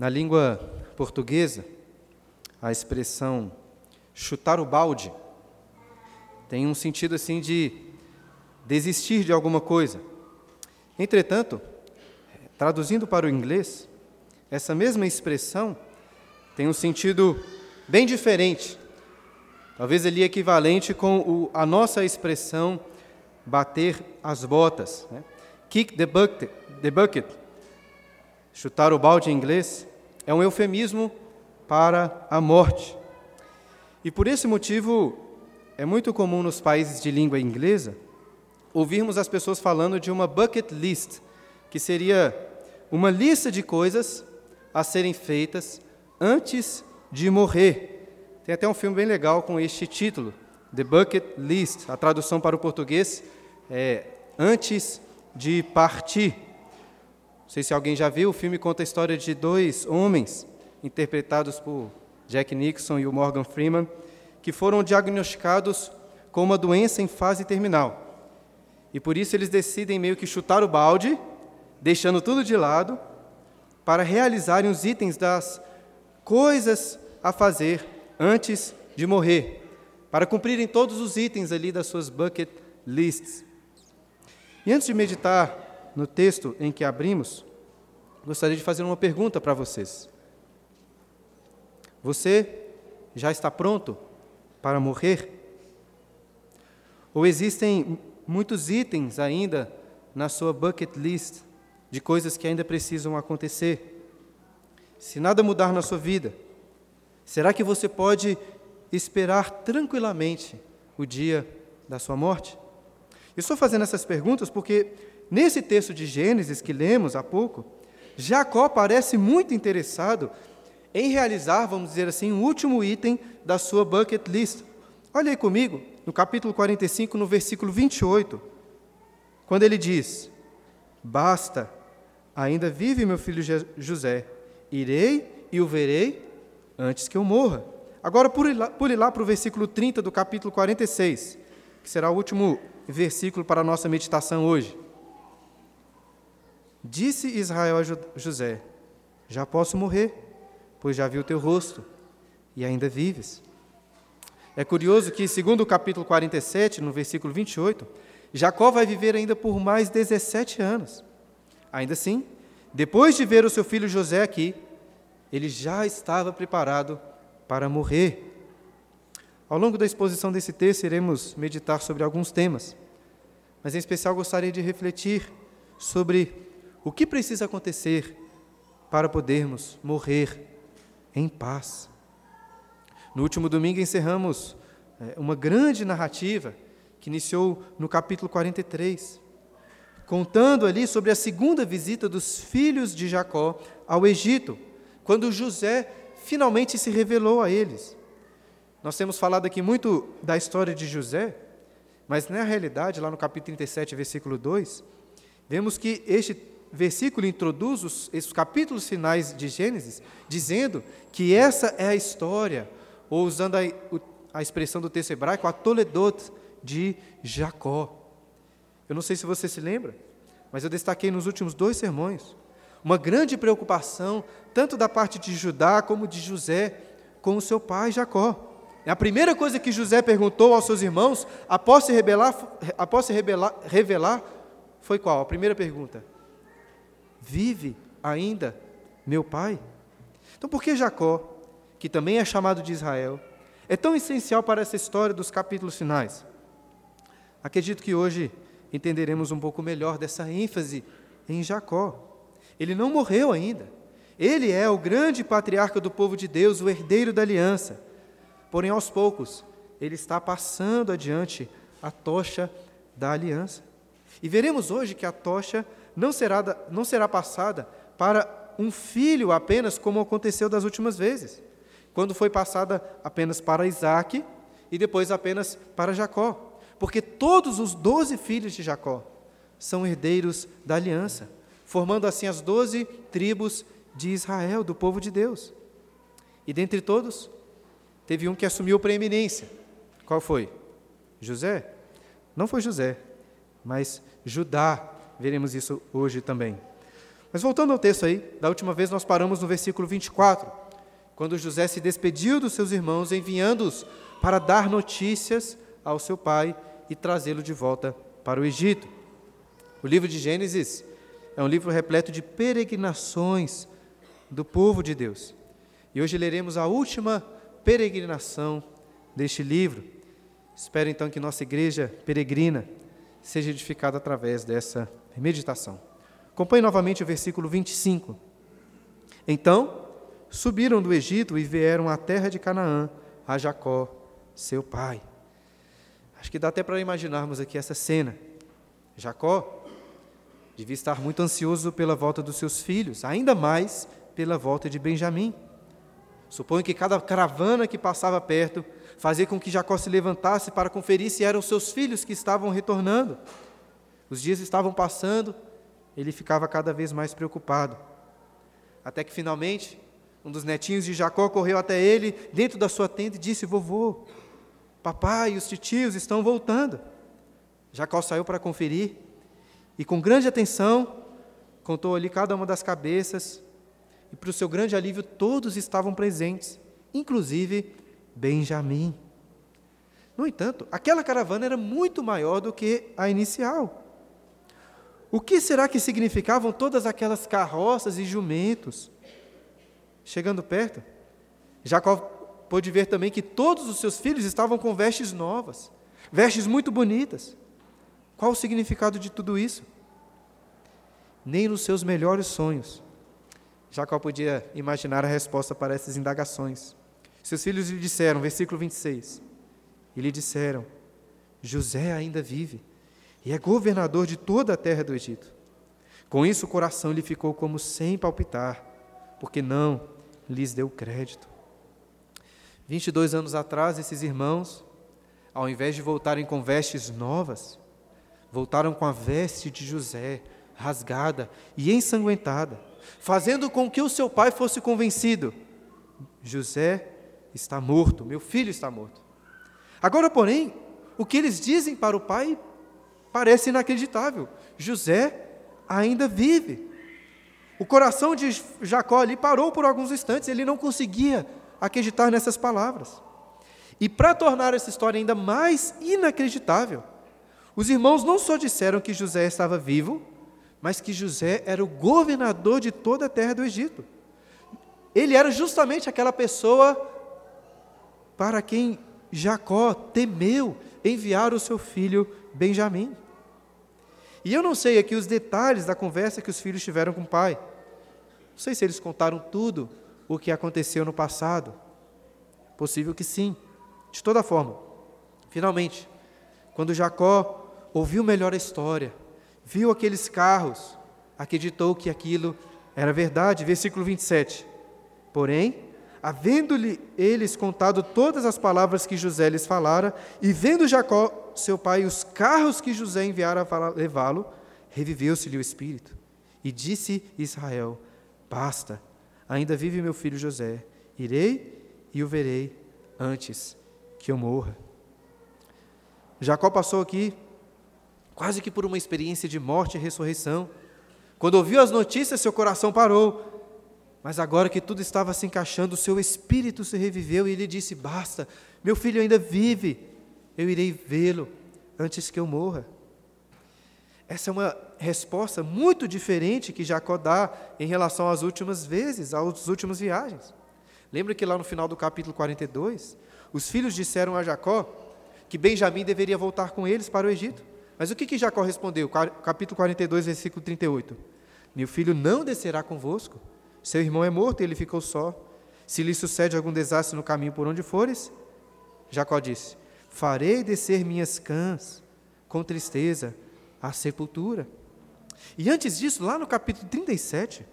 Na língua portuguesa, a expressão chutar o balde tem um sentido assim de desistir de alguma coisa. Entretanto, traduzindo para o inglês, essa mesma expressão tem um sentido bem diferente. Talvez ali equivalente com o, a nossa expressão bater as botas. Né? Kick the bucket, the bucket, chutar o balde em inglês, é um eufemismo para a morte. E por esse motivo, é muito comum nos países de língua inglesa ouvirmos as pessoas falando de uma bucket list, que seria uma lista de coisas a serem feitas antes de morrer. Tem até um filme bem legal com este título, The Bucket List. A tradução para o português é Antes de Partir. Não sei se alguém já viu, o filme conta a história de dois homens, interpretados por Jack Nixon e o Morgan Freeman, que foram diagnosticados com uma doença em fase terminal. E por isso eles decidem meio que chutar o balde, deixando tudo de lado, para realizarem os itens das coisas a fazer antes de morrer, para cumprirem todos os itens ali das suas bucket lists. E antes de meditar no texto em que abrimos, gostaria de fazer uma pergunta para vocês. Você já está pronto para morrer? Ou existem muitos itens ainda na sua bucket list de coisas que ainda precisam acontecer? Se nada mudar na sua vida, será que você pode esperar tranquilamente o dia da sua morte? Eu estou fazendo essas perguntas porque, nesse texto de Gênesis que lemos há pouco, Jacó parece muito interessado em realizar, vamos dizer assim, o um último item da sua bucket list. Olha aí comigo, no capítulo 45, no versículo 28, quando ele diz: Basta, ainda vive meu filho José Irei e o verei antes que eu morra. Agora, pule lá, pule lá para o versículo 30 do capítulo 46, que será o último versículo para a nossa meditação hoje. Disse Israel a José: Já posso morrer, pois já vi o teu rosto e ainda vives. É curioso que, segundo o capítulo 47, no versículo 28, Jacó vai viver ainda por mais 17 anos. Ainda assim, depois de ver o seu filho José aqui, ele já estava preparado para morrer. Ao longo da exposição desse texto, iremos meditar sobre alguns temas, mas em especial gostaria de refletir sobre o que precisa acontecer para podermos morrer em paz. No último domingo encerramos é, uma grande narrativa que iniciou no capítulo 43 contando ali sobre a segunda visita dos filhos de Jacó ao Egito, quando José finalmente se revelou a eles. Nós temos falado aqui muito da história de José, mas na realidade, lá no capítulo 37, versículo 2, vemos que este versículo introduz os, esses capítulos finais de Gênesis, dizendo que essa é a história, ou usando a, a expressão do texto hebraico, a Toledot de Jacó. Eu não sei se você se lembra, mas eu destaquei nos últimos dois sermões uma grande preocupação, tanto da parte de Judá como de José, com o seu pai Jacó. A primeira coisa que José perguntou aos seus irmãos, após se, rebelar, após se rebelar, revelar, foi qual? A primeira pergunta: Vive ainda meu pai? Então, por que Jacó, que também é chamado de Israel, é tão essencial para essa história dos capítulos finais? Acredito que hoje entenderemos um pouco melhor dessa ênfase em Jacó. Ele não morreu ainda. Ele é o grande patriarca do povo de Deus, o herdeiro da aliança. Porém, aos poucos, ele está passando adiante a tocha da aliança. E veremos hoje que a tocha não será, não será passada para um filho apenas, como aconteceu das últimas vezes, quando foi passada apenas para Isaac e depois apenas para Jacó porque todos os doze filhos de Jacó são herdeiros da aliança, formando assim as doze tribos de Israel, do povo de Deus. E dentre todos, teve um que assumiu preeminência. Qual foi? José? Não foi José, mas Judá. Veremos isso hoje também. Mas voltando ao texto aí, da última vez nós paramos no versículo 24, quando José se despediu dos seus irmãos, enviando-os para dar notícias ao seu pai e trazê-lo de volta para o Egito. O livro de Gênesis é um livro repleto de peregrinações do povo de Deus. E hoje leremos a última peregrinação deste livro. Espero então que nossa igreja peregrina seja edificada através dessa meditação. Acompanhe novamente o versículo 25. Então subiram do Egito e vieram à terra de Canaã, a Jacó, seu pai. Acho que dá até para imaginarmos aqui essa cena. Jacó devia estar muito ansioso pela volta dos seus filhos, ainda mais pela volta de Benjamim. Suponho que cada caravana que passava perto fazia com que Jacó se levantasse para conferir se eram seus filhos que estavam retornando. Os dias estavam passando, ele ficava cada vez mais preocupado. Até que finalmente, um dos netinhos de Jacó correu até ele dentro da sua tenda e disse: Vovô, papai e os titios estão voltando. Jacó saiu para conferir e, com grande atenção, contou ali cada uma das cabeças. E, para o seu grande alívio, todos estavam presentes, inclusive Benjamim. No entanto, aquela caravana era muito maior do que a inicial. O que será que significavam todas aquelas carroças e jumentos? Chegando perto, Jacó pôde ver também que todos os seus filhos estavam com vestes novas, vestes muito bonitas. Qual o significado de tudo isso? Nem nos seus melhores sonhos Jacó podia imaginar a resposta para essas indagações. Seus filhos lhe disseram, versículo 26, e lhe disseram: José ainda vive e é governador de toda a terra do Egito. Com isso, o coração lhe ficou como sem palpitar, porque não lhes deu crédito. 22 anos atrás, esses irmãos, ao invés de voltarem com vestes novas, voltaram com a veste de José, rasgada e ensanguentada, fazendo com que o seu pai fosse convencido: José está morto, meu filho está morto. Agora, porém, o que eles dizem para o pai parece inacreditável: José ainda vive. O coração de Jacó ali parou por alguns instantes, ele não conseguia acreditar nessas palavras. E para tornar essa história ainda mais inacreditável, os irmãos não só disseram que José estava vivo, mas que José era o governador de toda a terra do Egito. Ele era justamente aquela pessoa para quem Jacó temeu enviar o seu filho Benjamim. E eu não sei aqui os detalhes da conversa que os filhos tiveram com o pai. Não sei se eles contaram tudo o que aconteceu no passado. Possível que sim. De toda forma, finalmente, quando Jacó ouviu melhor a história, viu aqueles carros, acreditou que aquilo era verdade. Versículo 27. Porém, havendo-lhe eles contado todas as palavras que José lhes falara, e vendo Jacó, seu pai, os carros que José enviara para levá-lo, reviveu-se-lhe o espírito. E disse Israel: Basta, ainda vive meu filho José. Irei e o verei antes que eu morra. Jacó passou aqui quase que por uma experiência de morte e ressurreição. Quando ouviu as notícias, seu coração parou. Mas agora que tudo estava se encaixando, o seu espírito se reviveu e ele disse: Basta, meu filho ainda vive, eu irei vê-lo antes que eu morra. Essa é uma resposta muito diferente que Jacó dá em relação às últimas vezes, às últimas viagens. Lembra que lá no final do capítulo 42, os filhos disseram a Jacó que Benjamim deveria voltar com eles para o Egito. Mas o que, que Jacó respondeu? Capítulo 42, versículo 38. Meu filho não descerá convosco. Seu irmão é morto e ele ficou só. Se lhe sucede algum desastre no caminho por onde fores, Jacó disse: Farei descer minhas cãs com tristeza à sepultura. E antes disso, lá no capítulo 37,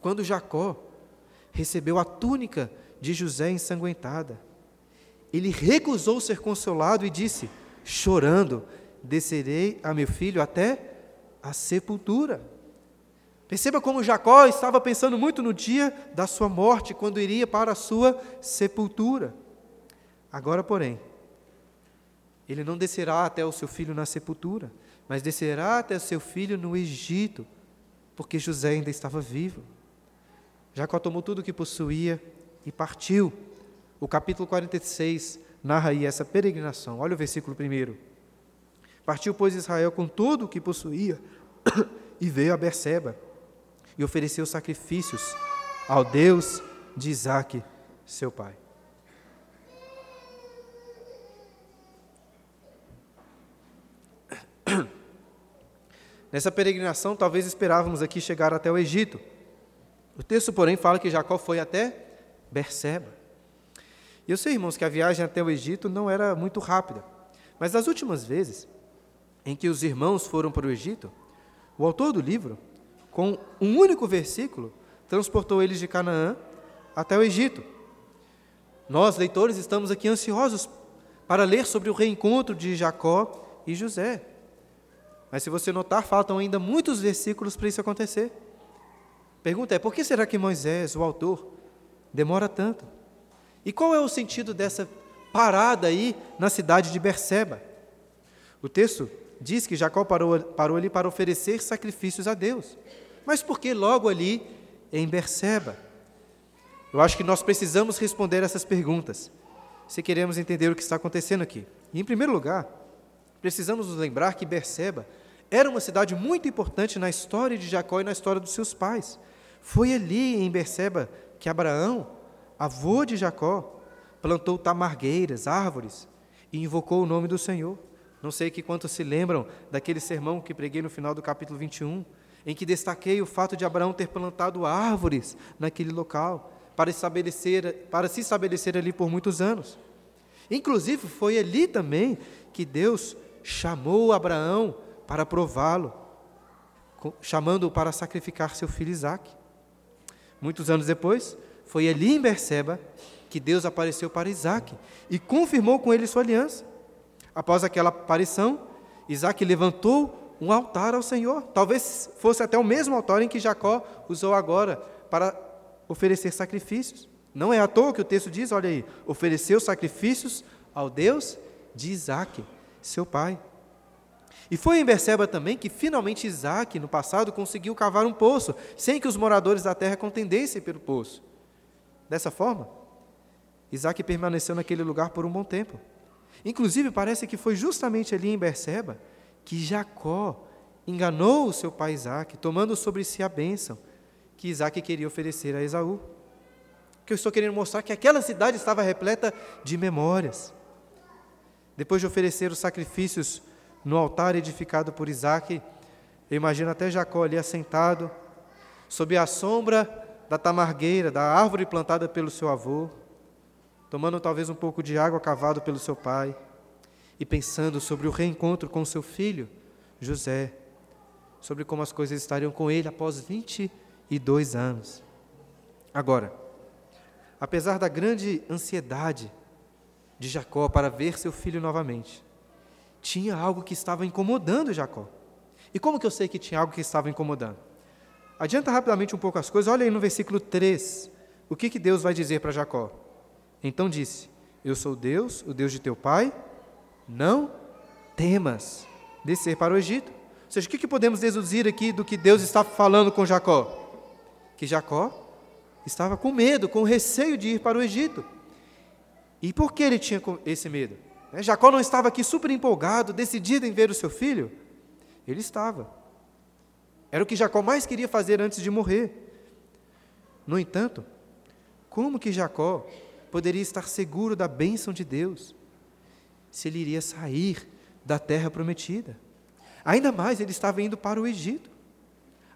quando Jacó recebeu a túnica de José ensanguentada, ele recusou ser consolado e disse, chorando: descerei a meu filho até a sepultura. Perceba como Jacó estava pensando muito no dia da sua morte, quando iria para a sua sepultura. Agora, porém, ele não descerá até o seu filho na sepultura, mas descerá até o seu filho no Egito, porque José ainda estava vivo. Jacó tomou tudo o que possuía e partiu. O capítulo 46 narra aí essa peregrinação. Olha o versículo 1. Partiu, pois, Israel com tudo o que possuía e veio a Berseba e ofereceu sacrifícios ao Deus de Isaque, seu pai. Nessa peregrinação, talvez esperávamos aqui chegar até o Egito. O texto, porém, fala que Jacó foi até Berseba. E eu sei, irmãos, que a viagem até o Egito não era muito rápida. Mas das últimas vezes em que os irmãos foram para o Egito, o autor do livro, com um único versículo, transportou eles de Canaã até o Egito. Nós, leitores, estamos aqui ansiosos para ler sobre o reencontro de Jacó e José. Mas se você notar, faltam ainda muitos versículos para isso acontecer. Pergunta é: por que será que Moisés, o autor, demora tanto? E qual é o sentido dessa parada aí na cidade de Berseba? O texto diz que Jacó parou, parou ali para oferecer sacrifícios a Deus. Mas por que logo ali em Berseba? Eu acho que nós precisamos responder essas perguntas, se queremos entender o que está acontecendo aqui. E, em primeiro lugar, precisamos nos lembrar que Berseba era uma cidade muito importante na história de Jacó e na história dos seus pais. Foi ali em Berseba que Abraão, avô de Jacó, plantou tamargueiras, árvores, e invocou o nome do Senhor. Não sei que quantos se lembram daquele sermão que preguei no final do capítulo 21, em que destaquei o fato de Abraão ter plantado árvores naquele local para, estabelecer, para se estabelecer ali por muitos anos. Inclusive, foi ali também que Deus chamou Abraão para prová-lo, chamando-o para sacrificar seu filho Isaque. Muitos anos depois, foi ali em Berseba que Deus apareceu para Isaque e confirmou com ele sua aliança. Após aquela aparição, Isaac levantou um altar ao Senhor. Talvez fosse até o mesmo altar em que Jacó usou agora para oferecer sacrifícios. Não é à toa que o texto diz, olha aí, ofereceu sacrifícios ao Deus de Isaac, seu pai. E foi em Berseba também que finalmente Isaac, no passado, conseguiu cavar um poço, sem que os moradores da terra contendessem pelo poço. Dessa forma, Isaac permaneceu naquele lugar por um bom tempo. Inclusive, parece que foi justamente ali em Berseba que Jacó enganou o seu pai Isaac, tomando sobre si a bênção que Isaac queria oferecer a Esaú. Que eu estou querendo mostrar que aquela cidade estava repleta de memórias. Depois de oferecer os sacrifícios no altar edificado por Isaac, eu imagino até Jacó ali assentado, sob a sombra da tamargueira, da árvore plantada pelo seu avô, tomando talvez um pouco de água cavado pelo seu pai e pensando sobre o reencontro com seu filho, José, sobre como as coisas estariam com ele após 22 anos. Agora, apesar da grande ansiedade de Jacó para ver seu filho novamente, tinha algo que estava incomodando Jacó. E como que eu sei que tinha algo que estava incomodando? Adianta rapidamente um pouco as coisas, olha aí no versículo 3, o que, que Deus vai dizer para Jacó? Então disse: Eu sou Deus, o Deus de teu pai, não temas descer para o Egito. Ou seja, o que podemos deduzir aqui do que Deus está falando com Jacó? Que Jacó estava com medo, com receio de ir para o Egito. E por que ele tinha esse medo? Né, Jacó não estava aqui super empolgado, decidido em ver o seu filho? Ele estava. Era o que Jacó mais queria fazer antes de morrer. No entanto, como que Jacó poderia estar seguro da bênção de Deus se ele iria sair da terra prometida. Ainda mais, ele estava indo para o Egito.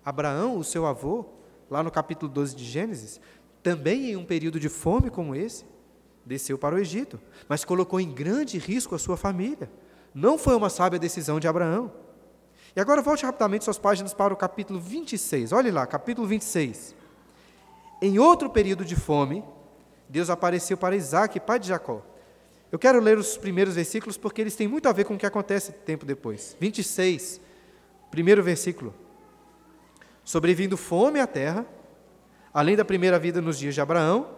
Abraão, o seu avô, lá no capítulo 12 de Gênesis, também em um período de fome como esse, desceu para o Egito, mas colocou em grande risco a sua família. Não foi uma sábia decisão de Abraão. E agora volte rapidamente suas páginas para o capítulo 26. Olhe lá, capítulo 26. Em outro período de fome, Deus apareceu para Isaac, pai de Jacó. Eu quero ler os primeiros versículos porque eles têm muito a ver com o que acontece tempo depois. 26, primeiro versículo. Sobrevindo fome à terra, além da primeira vida nos dias de Abraão,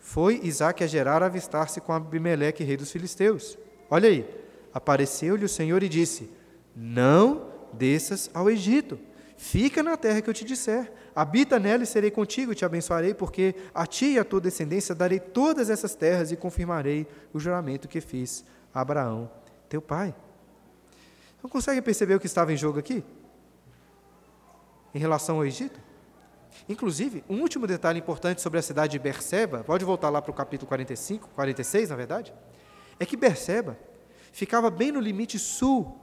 foi Isaac a Gerar avistar-se com Abimeleque, rei dos filisteus. Olha aí, apareceu-lhe o Senhor e disse: Não desças ao Egito, Fica na terra que eu te disser, habita nela e serei contigo e te abençoarei, porque a ti e a tua descendência darei todas essas terras e confirmarei o juramento que fiz a Abraão, teu pai. Não consegue perceber o que estava em jogo aqui? Em relação ao Egito? Inclusive, um último detalhe importante sobre a cidade de Berseba, pode voltar lá para o capítulo 45, 46, na verdade, é que Berseba ficava bem no limite sul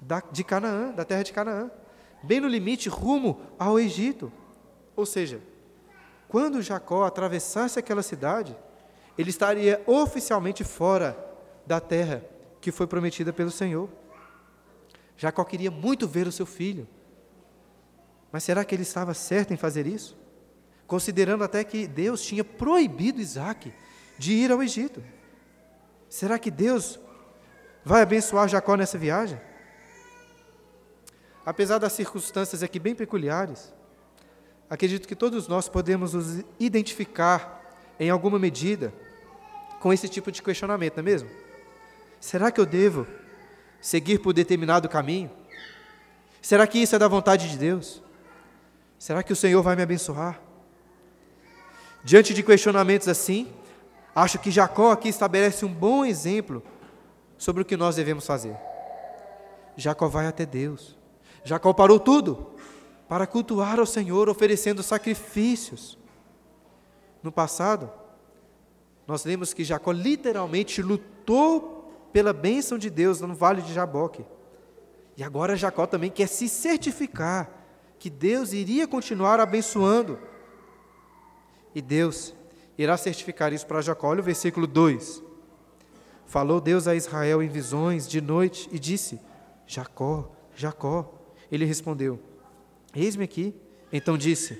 da, de Canaã, da terra de Canaã, bem no limite rumo ao Egito. Ou seja, quando Jacó atravessasse aquela cidade, ele estaria oficialmente fora da terra que foi prometida pelo Senhor. Jacó queria muito ver o seu filho. Mas será que ele estava certo em fazer isso? Considerando até que Deus tinha proibido Isaac de ir ao Egito. Será que Deus vai abençoar Jacó nessa viagem? Apesar das circunstâncias aqui bem peculiares, acredito que todos nós podemos nos identificar, em alguma medida, com esse tipo de questionamento, não é mesmo? Será que eu devo seguir por determinado caminho? Será que isso é da vontade de Deus? Será que o Senhor vai me abençoar? Diante de questionamentos assim, acho que Jacó aqui estabelece um bom exemplo sobre o que nós devemos fazer. Jacó vai até Deus. Jacó parou tudo para cultuar ao Senhor, oferecendo sacrifícios. No passado, nós lemos que Jacó literalmente lutou pela bênção de Deus no vale de Jaboque. E agora Jacó também quer se certificar que Deus iria continuar abençoando. E Deus irá certificar isso para Jacó. Olha o versículo 2. Falou Deus a Israel em visões de noite e disse: Jacó, Jacó. Ele respondeu: Eis-me aqui. Então disse: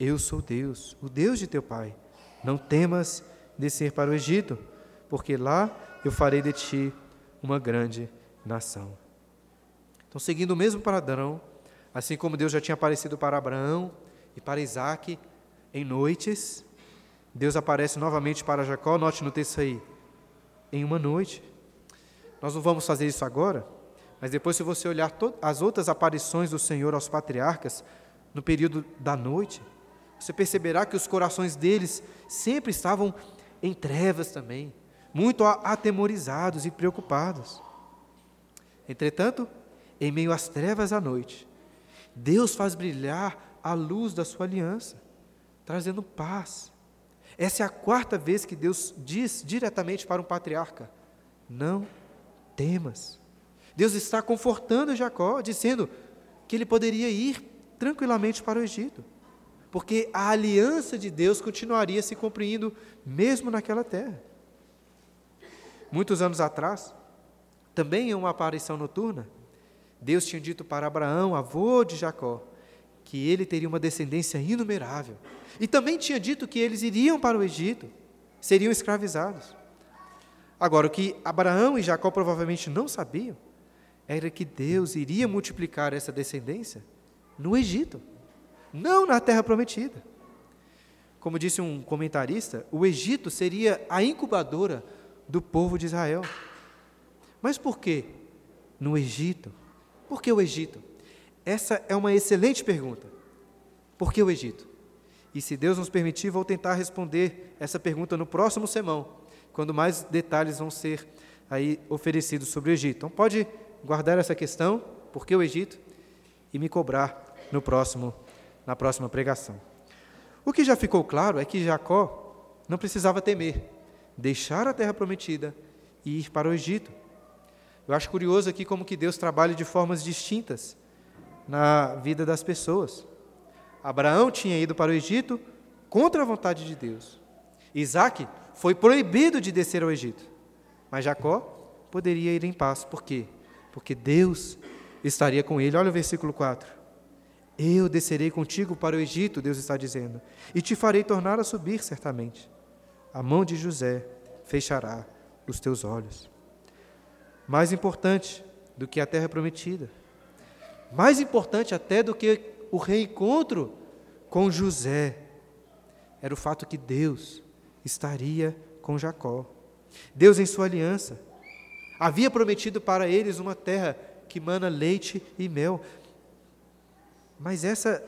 Eu sou Deus, o Deus de teu pai. Não temas descer para o Egito, porque lá eu farei de ti uma grande nação. Então, seguindo o mesmo padrão, assim como Deus já tinha aparecido para Abraão e para Isaac em noites, Deus aparece novamente para Jacó, note no texto aí, em uma noite. Nós não vamos fazer isso agora, mas depois, se você olhar as outras aparições do Senhor aos patriarcas, no período da noite, você perceberá que os corações deles sempre estavam em trevas também muito atemorizados e preocupados. Entretanto, em meio às trevas à noite, Deus faz brilhar a luz da sua aliança, trazendo paz. Essa é a quarta vez que Deus diz diretamente para um patriarca: Não temas. Deus está confortando Jacó, dizendo que ele poderia ir tranquilamente para o Egito, porque a aliança de Deus continuaria se cumprindo mesmo naquela terra. Muitos anos atrás, também em uma aparição noturna, Deus tinha dito para Abraão, avô de Jacó, que ele teria uma descendência inumerável. E também tinha dito que eles iriam para o Egito, seriam escravizados. Agora, o que Abraão e Jacó provavelmente não sabiam era que Deus iria multiplicar essa descendência no Egito, não na terra prometida. Como disse um comentarista, o Egito seria a incubadora do povo de Israel. Mas por que no Egito? Por que o Egito? Essa é uma excelente pergunta. Por que o Egito? E se Deus nos permitir, vou tentar responder essa pergunta no próximo sermão, quando mais detalhes vão ser aí oferecidos sobre o Egito. Então pode guardar essa questão, por que o Egito, e me cobrar no próximo, na próxima pregação. O que já ficou claro é que Jacó não precisava temer deixar a terra prometida e ir para o Egito. Eu acho curioso aqui como que Deus trabalha de formas distintas na vida das pessoas. Abraão tinha ido para o Egito contra a vontade de Deus. Isaac foi proibido de descer ao Egito. Mas Jacó poderia ir em paz. Por quê? Porque Deus estaria com ele. Olha o versículo 4. Eu descerei contigo para o Egito, Deus está dizendo, e te farei tornar a subir certamente a mão de José fechará os teus olhos. Mais importante do que a terra prometida, mais importante até do que o reencontro com José, era o fato que Deus estaria com Jacó. Deus, em sua aliança, havia prometido para eles uma terra que mana leite e mel. Mas essa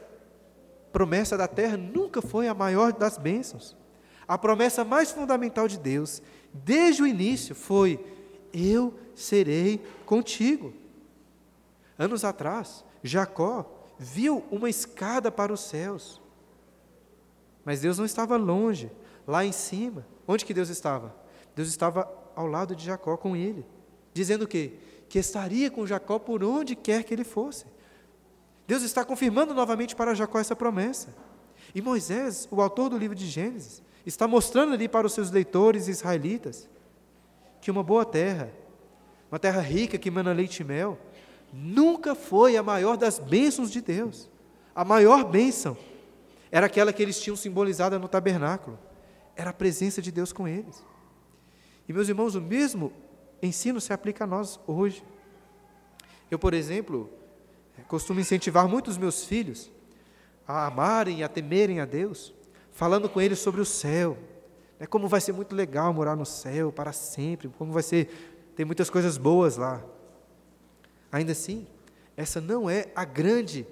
promessa da terra nunca foi a maior das bênçãos. A promessa mais fundamental de Deus, desde o início, foi: Eu serei contigo. Anos atrás, Jacó viu uma escada para os céus. Mas Deus não estava longe, lá em cima. Onde que Deus estava? Deus estava ao lado de Jacó com ele, dizendo o quê? Que estaria com Jacó por onde quer que ele fosse. Deus está confirmando novamente para Jacó essa promessa. E Moisés, o autor do livro de Gênesis, está mostrando ali para os seus leitores israelitas que uma boa terra, uma terra rica que mana leite e mel, nunca foi a maior das bênçãos de Deus. A maior bênção era aquela que eles tinham simbolizada no tabernáculo, era a presença de Deus com eles. E meus irmãos, o mesmo ensino se aplica a nós hoje. Eu, por exemplo, costumo incentivar muitos meus filhos a amarem e a temerem a Deus, falando com eles sobre o céu, né, como vai ser muito legal morar no céu para sempre, como vai ser, tem muitas coisas boas lá. Ainda assim, essa não é a grande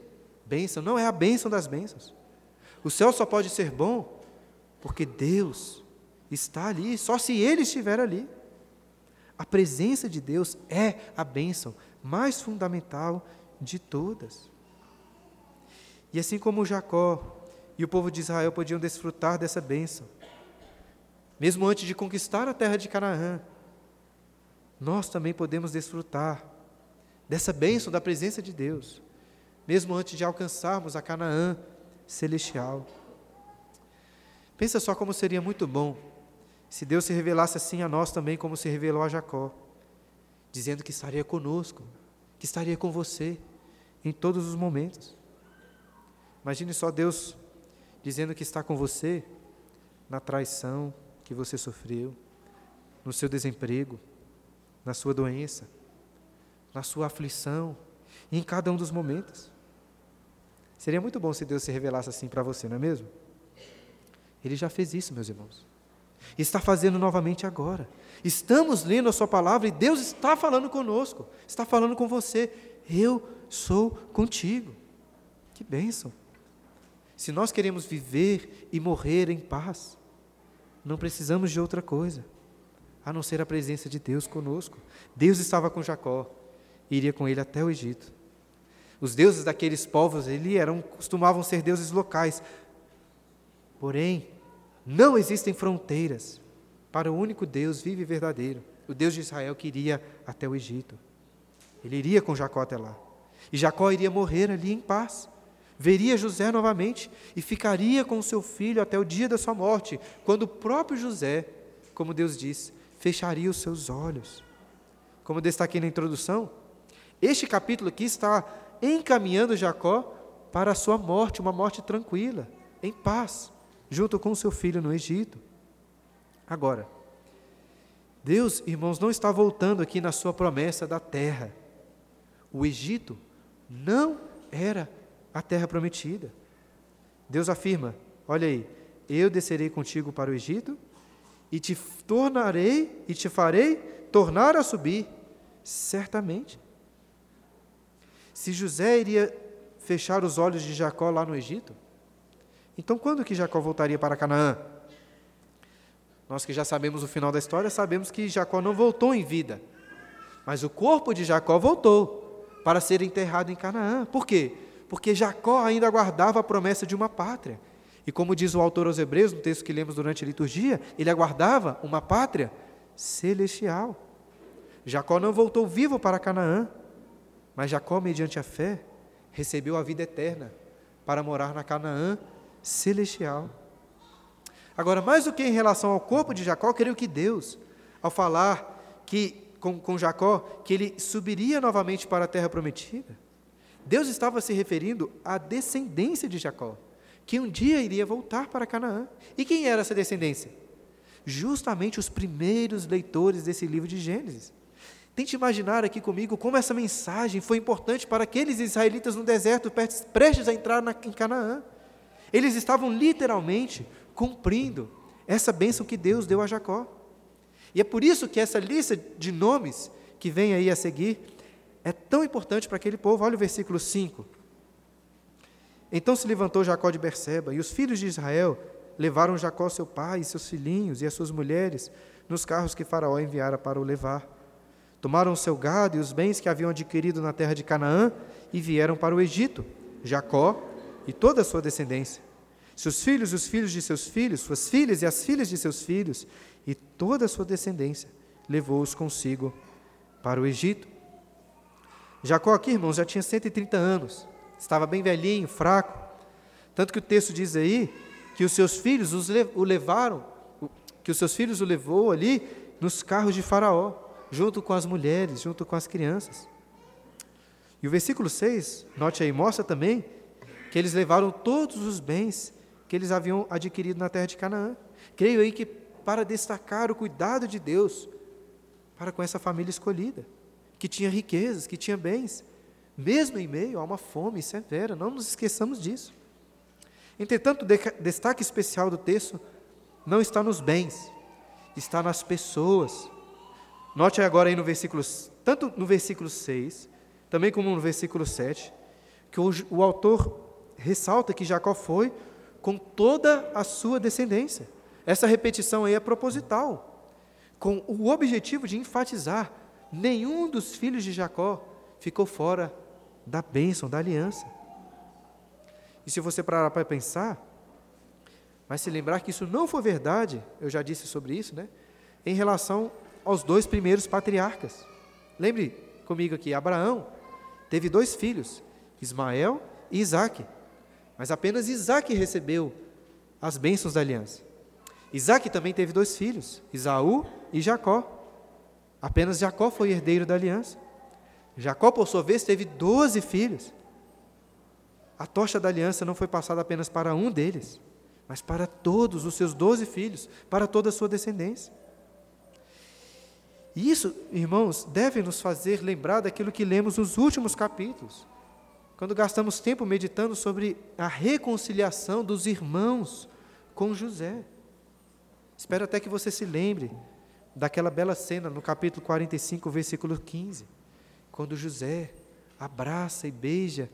bênção, não é a bênção das bênçãos. O céu só pode ser bom porque Deus está ali, só se Ele estiver ali. A presença de Deus é a bênção mais fundamental de todas. E assim como Jacó e o povo de Israel podiam desfrutar dessa bênção, mesmo antes de conquistar a terra de Canaã, nós também podemos desfrutar dessa bênção da presença de Deus, mesmo antes de alcançarmos a Canaã celestial. Pensa só como seria muito bom se Deus se revelasse assim a nós também, como se revelou a Jacó, dizendo que estaria conosco, que estaria com você em todos os momentos. Imagine só Deus dizendo que está com você na traição que você sofreu, no seu desemprego, na sua doença, na sua aflição, em cada um dos momentos. Seria muito bom se Deus se revelasse assim para você, não é mesmo? Ele já fez isso, meus irmãos. Está fazendo novamente agora. Estamos lendo a Sua palavra e Deus está falando conosco, está falando com você. Eu sou contigo. Que bênção. Se nós queremos viver e morrer em paz, não precisamos de outra coisa, a não ser a presença de Deus conosco. Deus estava com Jacó, iria com ele até o Egito. Os deuses daqueles povos ali eram, costumavam ser deuses locais. Porém, não existem fronteiras para o único Deus vivo e verdadeiro, o Deus de Israel que iria até o Egito. Ele iria com Jacó até lá. E Jacó iria morrer ali em paz. Veria José novamente e ficaria com seu filho até o dia da sua morte, quando o próprio José, como Deus diz, fecharia os seus olhos. Como destaquei na introdução, este capítulo aqui está encaminhando Jacó para a sua morte, uma morte tranquila, em paz, junto com seu filho no Egito. Agora, Deus, irmãos, não está voltando aqui na sua promessa da terra. O Egito não era a terra prometida. Deus afirma: olha aí, eu descerei contigo para o Egito e te tornarei e te farei tornar a subir, certamente. Se José iria fechar os olhos de Jacó lá no Egito, então quando que Jacó voltaria para Canaã? Nós que já sabemos o final da história, sabemos que Jacó não voltou em vida. Mas o corpo de Jacó voltou para ser enterrado em Canaã. Por quê? Porque Jacó ainda aguardava a promessa de uma pátria. E como diz o autor aos Hebreus, no texto que lemos durante a liturgia, ele aguardava uma pátria celestial. Jacó não voltou vivo para Canaã, mas Jacó, mediante a fé, recebeu a vida eterna para morar na Canaã celestial. Agora, mais do que em relação ao corpo de Jacó, creio que Deus, ao falar que com, com Jacó que ele subiria novamente para a terra prometida, Deus estava se referindo à descendência de Jacó, que um dia iria voltar para Canaã. E quem era essa descendência? Justamente os primeiros leitores desse livro de Gênesis. Tente imaginar aqui comigo como essa mensagem foi importante para aqueles israelitas no deserto, prestes a entrar na, em Canaã. Eles estavam literalmente cumprindo essa bênção que Deus deu a Jacó. E é por isso que essa lista de nomes que vem aí a seguir é tão importante para aquele povo. Olha o versículo 5. Então se levantou Jacó de Berseba, e os filhos de Israel levaram Jacó seu pai e seus filhinhos e as suas mulheres nos carros que Faraó enviara para o levar. Tomaram o seu gado e os bens que haviam adquirido na terra de Canaã e vieram para o Egito, Jacó e toda a sua descendência. Seus filhos e os filhos de seus filhos, suas filhas e as filhas de seus filhos, e toda a sua descendência, levou-os consigo para o Egito. Jacó aqui, irmãos, já tinha 130 anos, estava bem velhinho, fraco. Tanto que o texto diz aí que os seus filhos os o levaram, que os seus filhos o levou ali nos carros de Faraó, junto com as mulheres, junto com as crianças. E o versículo 6, note aí, mostra também que eles levaram todos os bens que eles haviam adquirido na terra de Canaã. Creio aí que para destacar o cuidado de Deus para com essa família escolhida que tinha riquezas, que tinha bens, mesmo em meio a uma fome severa, não nos esqueçamos disso. Entretanto, destaque especial do texto não está nos bens, está nas pessoas. Note agora aí no versículo, tanto no versículo 6, também como no versículo 7, que o, o autor ressalta que Jacó foi com toda a sua descendência. Essa repetição aí é proposital, com o objetivo de enfatizar nenhum dos filhos de Jacó ficou fora da bênção, da aliança. E se você parar para pensar, vai se lembrar que isso não foi verdade, eu já disse sobre isso, né? Em relação aos dois primeiros patriarcas. Lembre comigo aqui, Abraão teve dois filhos, Ismael e Isaac. Mas apenas Isaac recebeu as bênçãos da aliança. Isaac também teve dois filhos, Isaú e Jacó. Apenas Jacó foi herdeiro da aliança. Jacó, por sua vez, teve doze filhos. A tocha da aliança não foi passada apenas para um deles, mas para todos os seus doze filhos, para toda a sua descendência. E isso, irmãos, deve nos fazer lembrar daquilo que lemos nos últimos capítulos, quando gastamos tempo meditando sobre a reconciliação dos irmãos com José. Espero até que você se lembre daquela bela cena no capítulo 45, versículo 15, quando José abraça e beija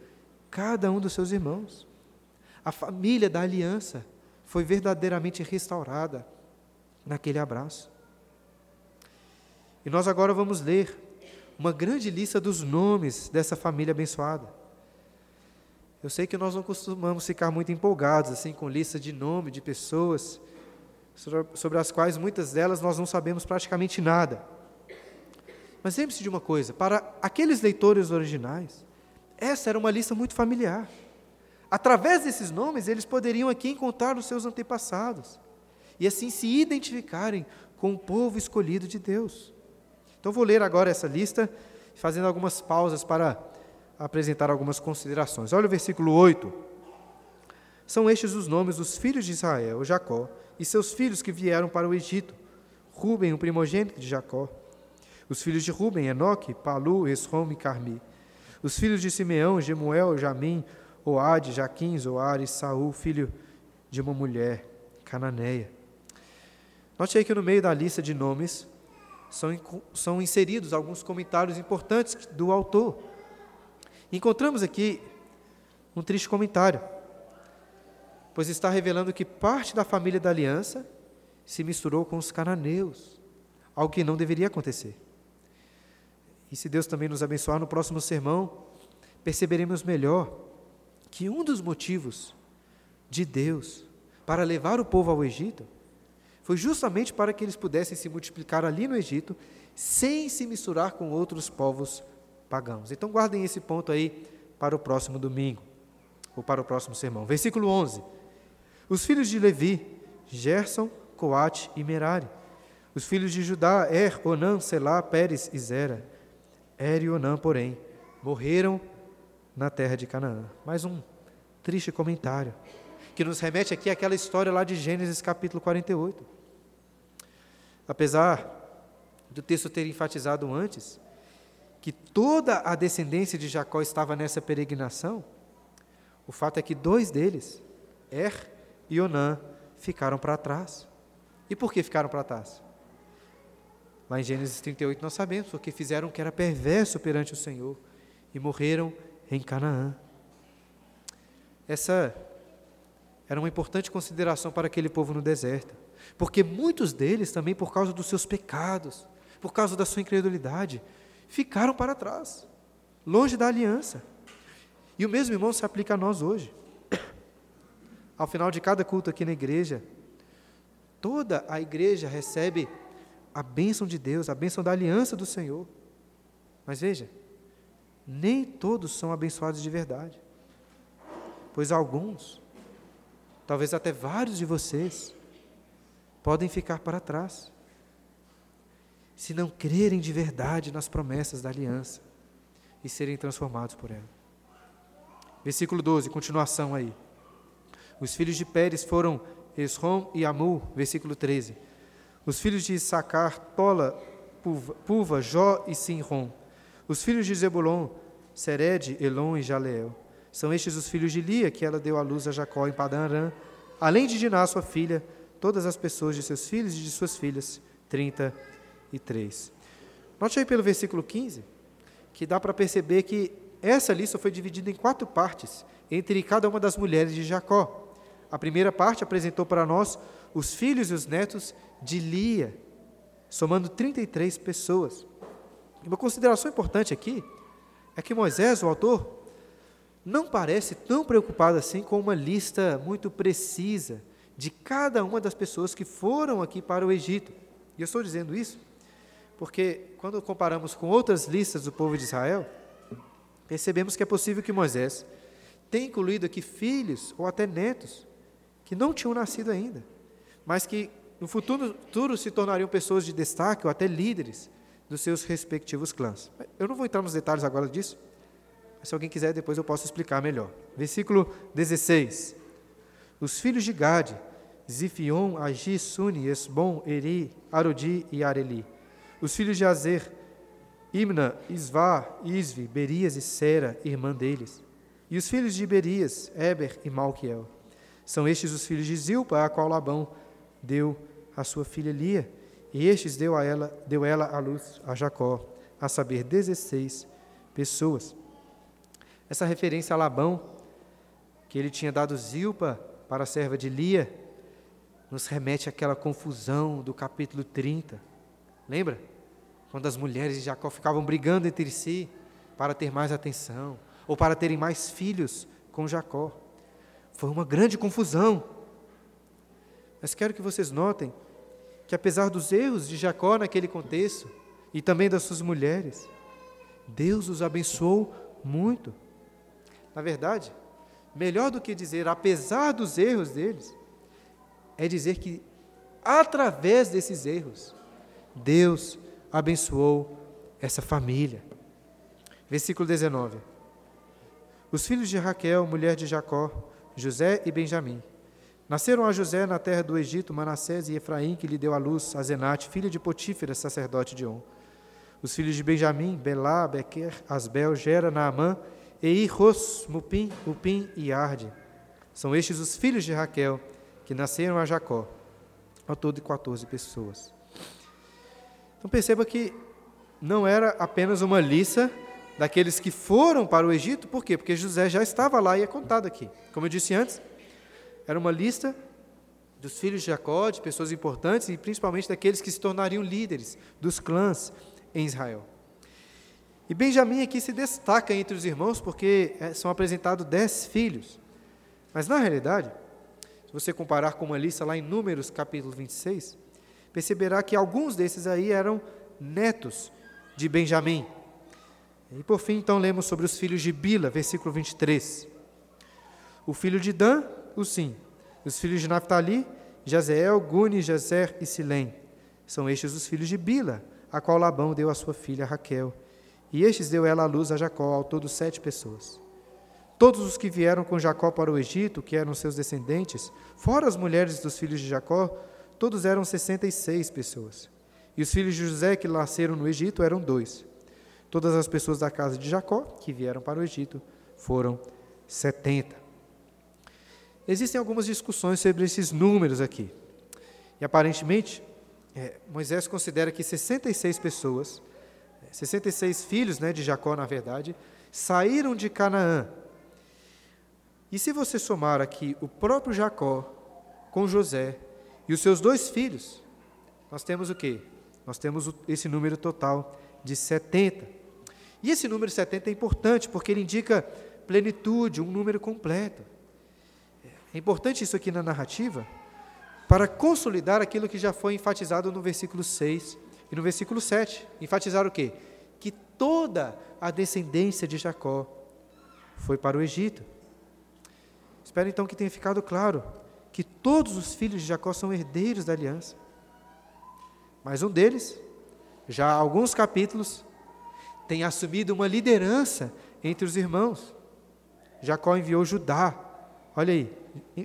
cada um dos seus irmãos. A família da aliança foi verdadeiramente restaurada naquele abraço. E nós agora vamos ler uma grande lista dos nomes dessa família abençoada. Eu sei que nós não costumamos ficar muito empolgados assim com lista de nome de pessoas, sobre as quais muitas delas nós não sabemos praticamente nada. Mas lembre-se de uma coisa: para aqueles leitores originais, essa era uma lista muito familiar. Através desses nomes, eles poderiam aqui encontrar os seus antepassados e assim se identificarem com o povo escolhido de Deus. Então, vou ler agora essa lista, fazendo algumas pausas para apresentar algumas considerações. Olha o versículo 8. São estes os nomes dos filhos de Israel, Jacó, e seus filhos que vieram para o Egito. Ruben, o primogênito de Jacó. Os filhos de Ruben, Enoque, Palu, Esrom e Carmi. Os filhos de Simeão, Gemuel, Jamim, Oade, Jaquim, Zoar e Saul, filho de uma mulher cananeia. Note aí que no meio da lista de nomes são, são inseridos alguns comentários importantes do autor. Encontramos aqui um triste comentário pois está revelando que parte da família da aliança se misturou com os cananeus, algo que não deveria acontecer. E se Deus também nos abençoar no próximo sermão, perceberemos melhor que um dos motivos de Deus para levar o povo ao Egito foi justamente para que eles pudessem se multiplicar ali no Egito sem se misturar com outros povos pagãos. Então guardem esse ponto aí para o próximo domingo, ou para o próximo sermão. Versículo 11. Os filhos de Levi, Gerson, Coate e Merari. Os filhos de Judá, Er, Onã, Selá, Pérez e Zera. Er e Onã, porém, morreram na terra de Canaã. Mais um triste comentário, que nos remete aqui àquela história lá de Gênesis capítulo 48. Apesar do texto ter enfatizado antes que toda a descendência de Jacó estava nessa peregrinação, o fato é que dois deles, Er e Onã ficaram para trás. E por que ficaram para trás? Lá em Gênesis 38 nós sabemos, porque fizeram o que era perverso perante o Senhor e morreram em Canaã. essa era uma importante consideração para aquele povo no deserto, porque muitos deles também, por causa dos seus pecados, por causa da sua incredulidade, ficaram para trás, longe da aliança. E o mesmo irmão se aplica a nós hoje. Ao final de cada culto aqui na igreja, toda a igreja recebe a bênção de Deus, a bênção da aliança do Senhor. Mas veja, nem todos são abençoados de verdade. Pois alguns, talvez até vários de vocês, podem ficar para trás, se não crerem de verdade nas promessas da aliança e serem transformados por ela. Versículo 12, continuação aí. Os filhos de Pérez foram Esrom e Amu, versículo 13. Os filhos de Issacar, Tola, Puva, Jó e Sinrom. Os filhos de Zebulon, Sered, Elon e Jaleel. São estes os filhos de Lia, que ela deu à luz a Jacó em Padan além de Diná, sua filha, todas as pessoas de seus filhos e de suas filhas, 33. Note aí pelo versículo 15, que dá para perceber que essa lista foi dividida em quatro partes, entre cada uma das mulheres de Jacó. A primeira parte apresentou para nós os filhos e os netos de Lia, somando 33 pessoas. Uma consideração importante aqui é que Moisés, o autor, não parece tão preocupado assim com uma lista muito precisa de cada uma das pessoas que foram aqui para o Egito. E eu estou dizendo isso porque, quando comparamos com outras listas do povo de Israel, percebemos que é possível que Moisés tenha incluído aqui filhos ou até netos que não tinham nascido ainda, mas que no futuro, futuro se tornariam pessoas de destaque ou até líderes dos seus respectivos clãs. Eu não vou entrar nos detalhes agora disso, mas se alguém quiser, depois eu posso explicar melhor. Versículo 16. Os filhos de Gade, Zifion, Agi, Suni, Esbom, Eri, Arodi e Areli. Os filhos de Azer, Imna, Isvá, Isvi, Berias e Sera, irmã deles. E os filhos de Berias, Eber e Malquiel. São estes os filhos de Zilpa, a qual Labão deu a sua filha Lia, e estes deu a ela, deu ela à luz a Jacó, a saber, 16 pessoas. Essa referência a Labão, que ele tinha dado Zilpa para a serva de Lia, nos remete àquela confusão do capítulo 30. Lembra? Quando as mulheres de Jacó ficavam brigando entre si para ter mais atenção, ou para terem mais filhos com Jacó. Foi uma grande confusão. Mas quero que vocês notem que, apesar dos erros de Jacó naquele contexto, e também das suas mulheres, Deus os abençoou muito. Na verdade, melhor do que dizer apesar dos erros deles, é dizer que através desses erros, Deus abençoou essa família. Versículo 19. Os filhos de Raquel, mulher de Jacó, José e Benjamim. Nasceram a José na terra do Egito Manassés e Efraim, que lhe deu à luz a Zenate, filha de Potífera, sacerdote de On. Os filhos de Benjamim, Belá, Bequer, Asbel, Gera, Naamã, Ei, Ros, Mupim, Upim e Arde. São estes os filhos de Raquel, que nasceram a Jacó, ao todo 14 pessoas. Então perceba que não era apenas uma lista daqueles que foram para o Egito, por quê? Porque José já estava lá e é contado aqui. Como eu disse antes, era uma lista dos filhos de Jacó, de pessoas importantes e principalmente daqueles que se tornariam líderes dos clãs em Israel. E Benjamim aqui se destaca entre os irmãos porque é, são apresentados dez filhos. Mas na realidade, se você comparar com uma lista lá em Números capítulo 26, perceberá que alguns desses aí eram netos de Benjamim. E por fim, então, lemos sobre os filhos de Bila, versículo 23. O filho de Dan, o Sim. Os filhos de Naphtali, Jazeel, Guni, Jazer e Silém. São estes os filhos de Bila, a qual Labão deu a sua filha Raquel. E estes deu ela à luz a Jacó, ao todo sete pessoas. Todos os que vieram com Jacó para o Egito, que eram seus descendentes, fora as mulheres dos filhos de Jacó, todos eram sessenta e seis pessoas. E os filhos de José que nasceram no Egito eram dois. Todas as pessoas da casa de Jacó que vieram para o Egito foram 70. Existem algumas discussões sobre esses números aqui. E aparentemente, é, Moisés considera que 66 pessoas, 66 é, filhos né, de Jacó, na verdade, saíram de Canaã. E se você somar aqui o próprio Jacó com José e os seus dois filhos, nós temos o quê? Nós temos esse número total de 70. E esse número 70 é importante porque ele indica plenitude, um número completo. É importante isso aqui na narrativa para consolidar aquilo que já foi enfatizado no versículo 6 e no versículo 7. Enfatizar o quê? Que toda a descendência de Jacó foi para o Egito. Espero então que tenha ficado claro que todos os filhos de Jacó são herdeiros da aliança. Mas um deles, já há alguns capítulos, tem assumido uma liderança entre os irmãos. Jacó enviou Judá, olha aí,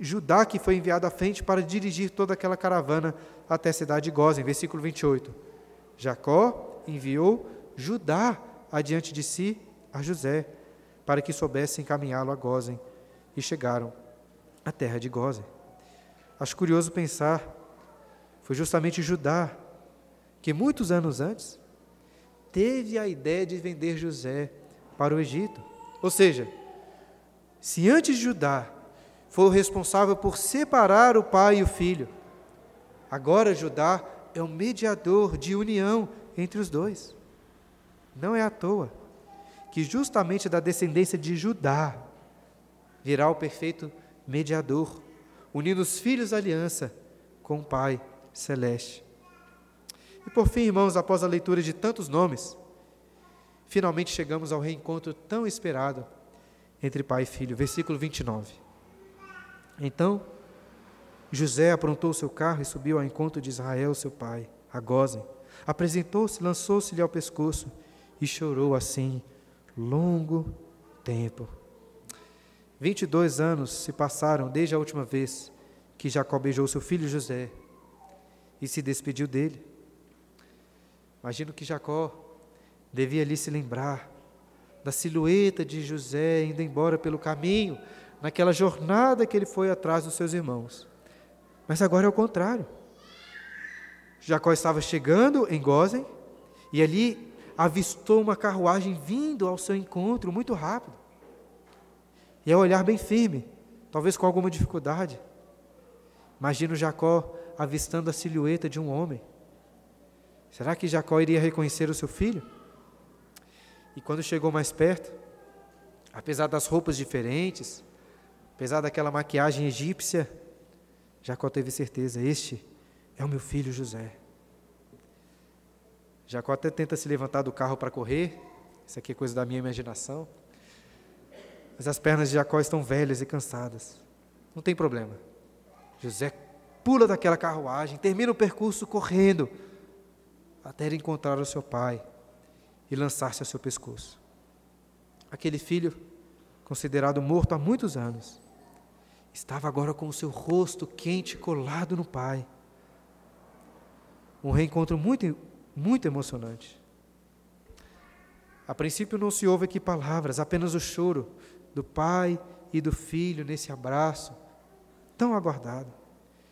Judá que foi enviado à frente para dirigir toda aquela caravana até a cidade de Gozem, versículo 28. Jacó enviou Judá adiante de si a José, para que soubesse encaminhá-lo a Gozem, e chegaram à terra de Gozem. Acho curioso pensar, foi justamente Judá que muitos anos antes teve a ideia de vender José para o Egito. Ou seja, se antes Judá foi o responsável por separar o pai e o filho, agora Judá é o mediador de união entre os dois. Não é à toa que justamente da descendência de Judá virá o perfeito mediador, unindo os filhos da aliança com o Pai celeste. E por fim, irmãos, após a leitura de tantos nomes, finalmente chegamos ao reencontro tão esperado entre pai e filho. Versículo 29. Então, José aprontou seu carro e subiu ao encontro de Israel, seu pai, a Gozem. Apresentou-se, lançou-se-lhe ao pescoço e chorou assim longo tempo. Vinte e dois anos se passaram desde a última vez que Jacó beijou seu filho José e se despediu dele. Imagino que Jacó devia ali se lembrar da silhueta de José indo embora pelo caminho, naquela jornada que ele foi atrás dos seus irmãos. Mas agora é o contrário. Jacó estava chegando em Gozen e ali avistou uma carruagem vindo ao seu encontro muito rápido. E é olhar bem firme, talvez com alguma dificuldade. Imagino Jacó avistando a silhueta de um homem Será que Jacó iria reconhecer o seu filho? E quando chegou mais perto, apesar das roupas diferentes, apesar daquela maquiagem egípcia, Jacó teve certeza: este é o meu filho José. Jacó até tenta se levantar do carro para correr, isso aqui é coisa da minha imaginação. Mas as pernas de Jacó estão velhas e cansadas. Não tem problema. José pula daquela carruagem, termina o percurso correndo até encontrar o seu pai e lançar-se ao seu pescoço. Aquele filho, considerado morto há muitos anos, estava agora com o seu rosto quente colado no pai. Um reencontro muito, muito emocionante. A princípio não se ouve aqui palavras, apenas o choro do pai e do filho nesse abraço tão aguardado.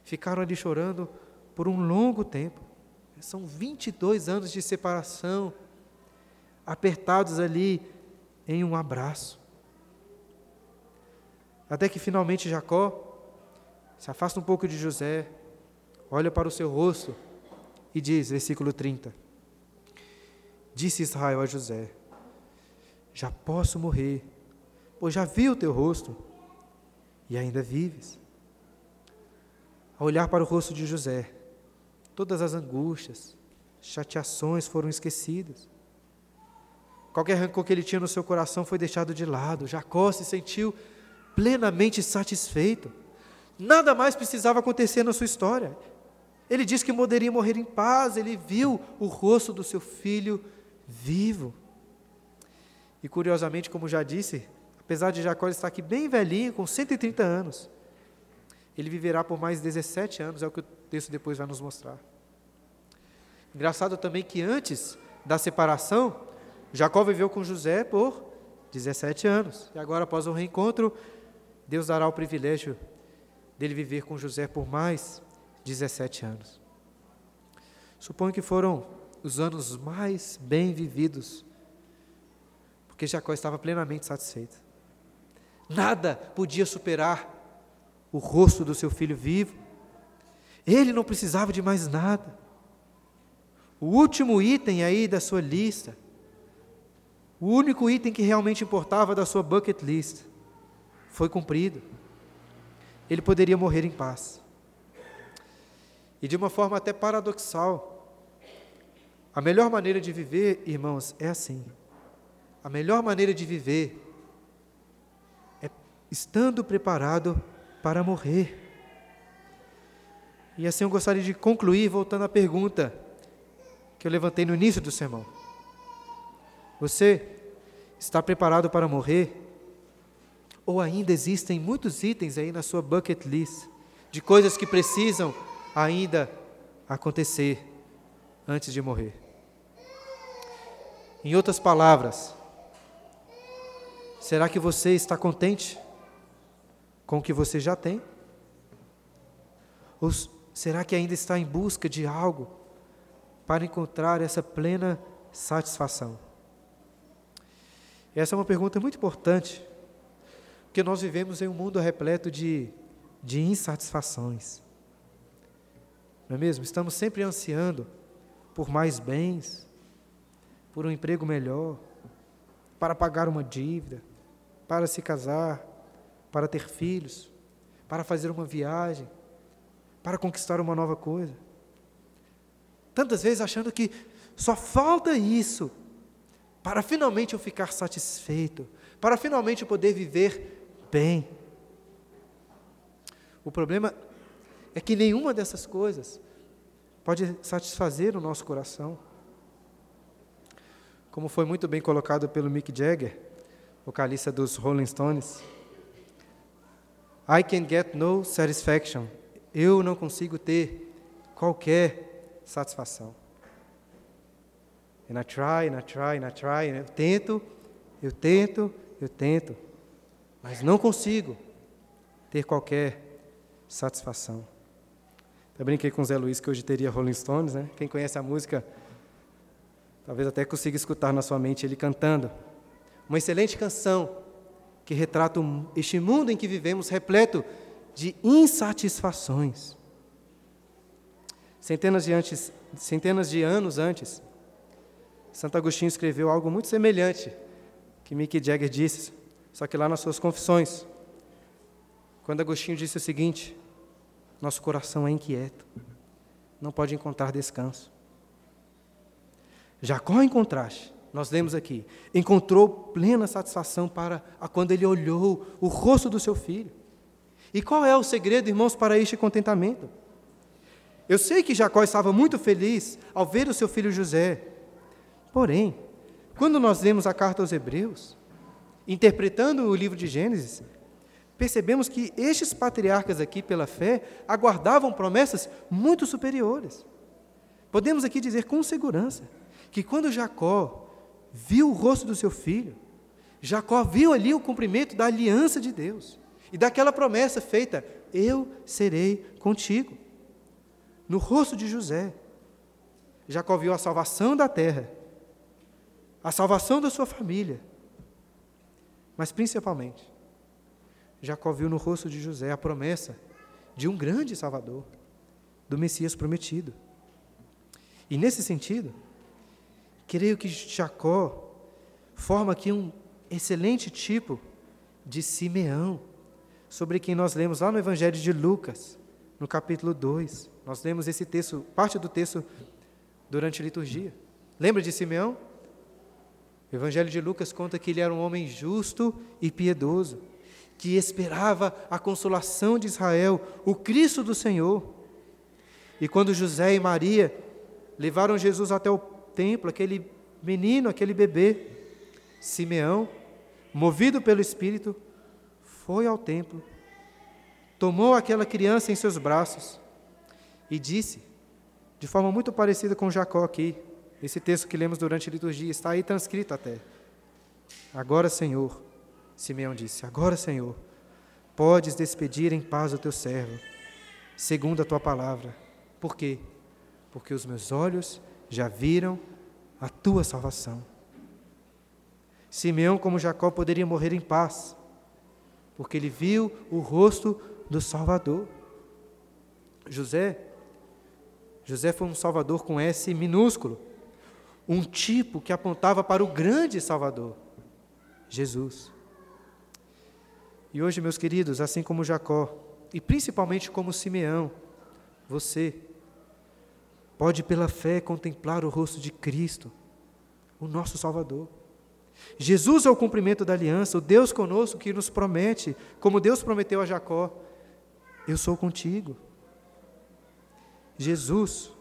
Ficaram ali chorando por um longo tempo. São 22 anos de separação, apertados ali em um abraço. Até que finalmente Jacó se afasta um pouco de José, olha para o seu rosto e diz, versículo 30: Disse Israel a José: Já posso morrer, pois já vi o teu rosto e ainda vives. Ao olhar para o rosto de José, Todas as angústias, chateações foram esquecidas. Qualquer rancor que ele tinha no seu coração foi deixado de lado. Jacó se sentiu plenamente satisfeito. Nada mais precisava acontecer na sua história. Ele disse que poderia morrer em paz, ele viu o rosto do seu filho vivo. E curiosamente, como já disse, apesar de Jacó estar aqui bem velhinho, com 130 anos, ele viverá por mais 17 anos, é o que o texto depois vai nos mostrar. Engraçado também que antes da separação, Jacó viveu com José por 17 anos. E agora, após o reencontro, Deus dará o privilégio dele viver com José por mais 17 anos. Suponho que foram os anos mais bem vividos, porque Jacó estava plenamente satisfeito. Nada podia superar o rosto do seu filho vivo. Ele não precisava de mais nada. O último item aí da sua lista, o único item que realmente importava da sua bucket list, foi cumprido. Ele poderia morrer em paz. E de uma forma até paradoxal, a melhor maneira de viver, irmãos, é assim. A melhor maneira de viver estando preparado para morrer. E assim eu gostaria de concluir voltando à pergunta que eu levantei no início do sermão. Você está preparado para morrer? Ou ainda existem muitos itens aí na sua bucket list de coisas que precisam ainda acontecer antes de morrer? Em outras palavras, será que você está contente com o que você já tem? Ou será que ainda está em busca de algo para encontrar essa plena satisfação? Essa é uma pergunta muito importante, porque nós vivemos em um mundo repleto de, de insatisfações. Não é mesmo? Estamos sempre ansiando por mais bens, por um emprego melhor, para pagar uma dívida, para se casar, para ter filhos, para fazer uma viagem, para conquistar uma nova coisa. Tantas vezes achando que só falta isso para finalmente eu ficar satisfeito, para finalmente eu poder viver bem. O problema é que nenhuma dessas coisas pode satisfazer o nosso coração. Como foi muito bem colocado pelo Mick Jagger, vocalista dos Rolling Stones. I can get no satisfaction. Eu não consigo ter qualquer satisfação. And I try, and I try, and I try. Eu tento, eu tento, eu tento, mas não consigo ter qualquer satisfação. Eu brinquei com o Zé Luiz que hoje teria Rolling Stones, né? Quem conhece a música Talvez até consiga escutar na sua mente ele cantando. Uma excelente canção que retrata este mundo em que vivemos repleto de insatisfações. Centenas de, antes, centenas de anos antes, Santo Agostinho escreveu algo muito semelhante que Mick Jagger disse, só que lá nas suas confissões. Quando Agostinho disse o seguinte: Nosso coração é inquieto, não pode encontrar descanso. Jacó, em contraste, nós lemos aqui, encontrou plena satisfação para quando ele olhou o rosto do seu filho. E qual é o segredo, irmãos, para este contentamento? Eu sei que Jacó estava muito feliz ao ver o seu filho José. Porém, quando nós lemos a carta aos Hebreus, interpretando o livro de Gênesis, percebemos que estes patriarcas aqui, pela fé, aguardavam promessas muito superiores. Podemos aqui dizer com segurança que quando Jacó viu o rosto do seu filho, Jacó viu ali o cumprimento da aliança de Deus e daquela promessa feita: Eu serei contigo. No rosto de José, Jacó viu a salvação da terra, a salvação da sua família, mas principalmente, Jacó viu no rosto de José a promessa de um grande Salvador, do Messias prometido. E nesse sentido, Creio que Jacó forma aqui um excelente tipo de Simeão, sobre quem nós lemos lá no Evangelho de Lucas, no capítulo 2. Nós lemos esse texto, parte do texto, durante a liturgia. Lembra de Simeão? O Evangelho de Lucas conta que ele era um homem justo e piedoso, que esperava a consolação de Israel, o Cristo do Senhor. E quando José e Maria levaram Jesus até o templo, aquele menino, aquele bebê, Simeão, movido pelo Espírito, foi ao templo, tomou aquela criança em seus braços e disse, de forma muito parecida com Jacó aqui, esse texto que lemos durante a liturgia, está aí transcrito até. Agora, Senhor, Simeão disse, agora, Senhor, podes despedir em paz o teu servo, segundo a tua palavra. Por quê? Porque os meus olhos já viram a tua salvação. Simeão, como Jacó, poderia morrer em paz, porque ele viu o rosto do Salvador. José, José foi um Salvador com S minúsculo, um tipo que apontava para o grande Salvador, Jesus. E hoje, meus queridos, assim como Jacó, e principalmente como Simeão, você pode pela fé contemplar o rosto de Cristo, o nosso Salvador. Jesus é o cumprimento da aliança, o Deus conosco que nos promete, como Deus prometeu a Jacó: Eu sou contigo. Jesus,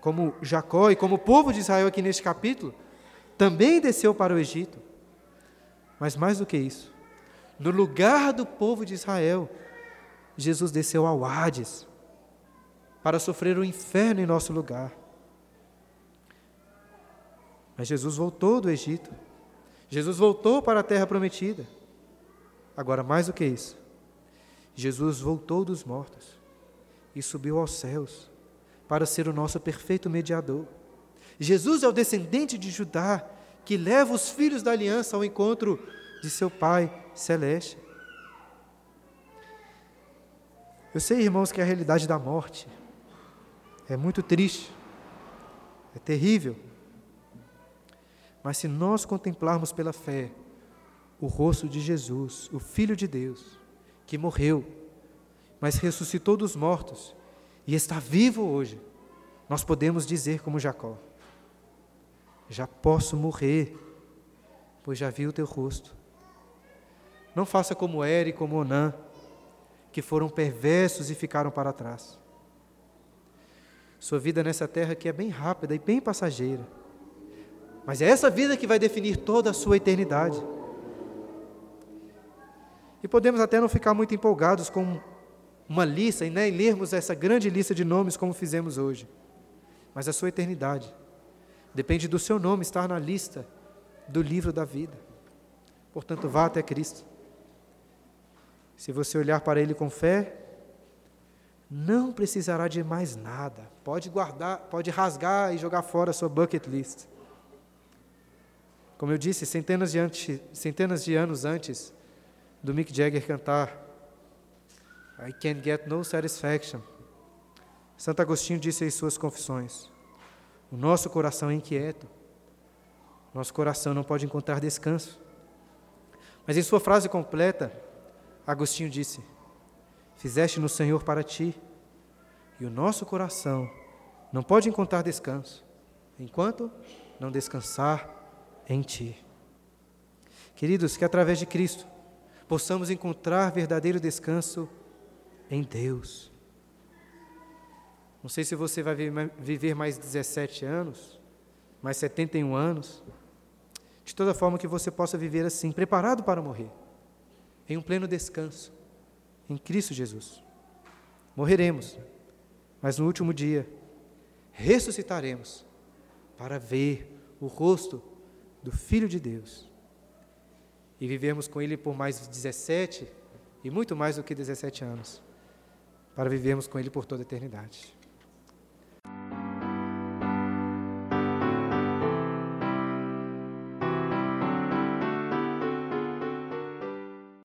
como Jacó e como o povo de Israel aqui neste capítulo, também desceu para o Egito. Mas mais do que isso, no lugar do povo de Israel, Jesus desceu ao Hades para sofrer o inferno em nosso lugar. Mas Jesus voltou do Egito. Jesus voltou para a terra prometida. Agora, mais do que isso, Jesus voltou dos mortos e subiu aos céus para ser o nosso perfeito mediador. Jesus é o descendente de Judá que leva os filhos da aliança ao encontro de seu Pai celeste. Eu sei, irmãos, que a realidade da morte é muito triste, é terrível. Mas se nós contemplarmos pela fé o rosto de Jesus, o Filho de Deus, que morreu, mas ressuscitou dos mortos e está vivo hoje, nós podemos dizer como Jacó: Já posso morrer, pois já vi o teu rosto. Não faça como Eri e como Onã, que foram perversos e ficaram para trás. Sua vida nessa terra que é bem rápida e bem passageira. Mas é essa vida que vai definir toda a sua eternidade. E podemos até não ficar muito empolgados com uma lista e né, lermos essa grande lista de nomes como fizemos hoje. Mas a sua eternidade depende do seu nome estar na lista do livro da vida. Portanto, vá até Cristo. Se você olhar para Ele com fé, não precisará de mais nada. Pode guardar, pode rasgar e jogar fora a sua bucket list. Como eu disse, centenas de, antes, centenas de anos antes do Mick Jagger cantar I can get no satisfaction. Santo Agostinho disse em suas confissões: O nosso coração é inquieto. Nosso coração não pode encontrar descanso. Mas em sua frase completa, Agostinho disse: fizeste no Senhor para ti, e o nosso coração não pode encontrar descanso, enquanto não descansar em ti. Queridos, que através de Cristo possamos encontrar verdadeiro descanso em Deus. Não sei se você vai viver mais 17 anos, mais 71 anos. De toda forma que você possa viver assim, preparado para morrer, em um pleno descanso, em Cristo Jesus. Morreremos, mas no último dia ressuscitaremos para ver o rosto do Filho de Deus e vivermos com Ele por mais 17 e muito mais do que 17 anos, para vivermos com Ele por toda a eternidade.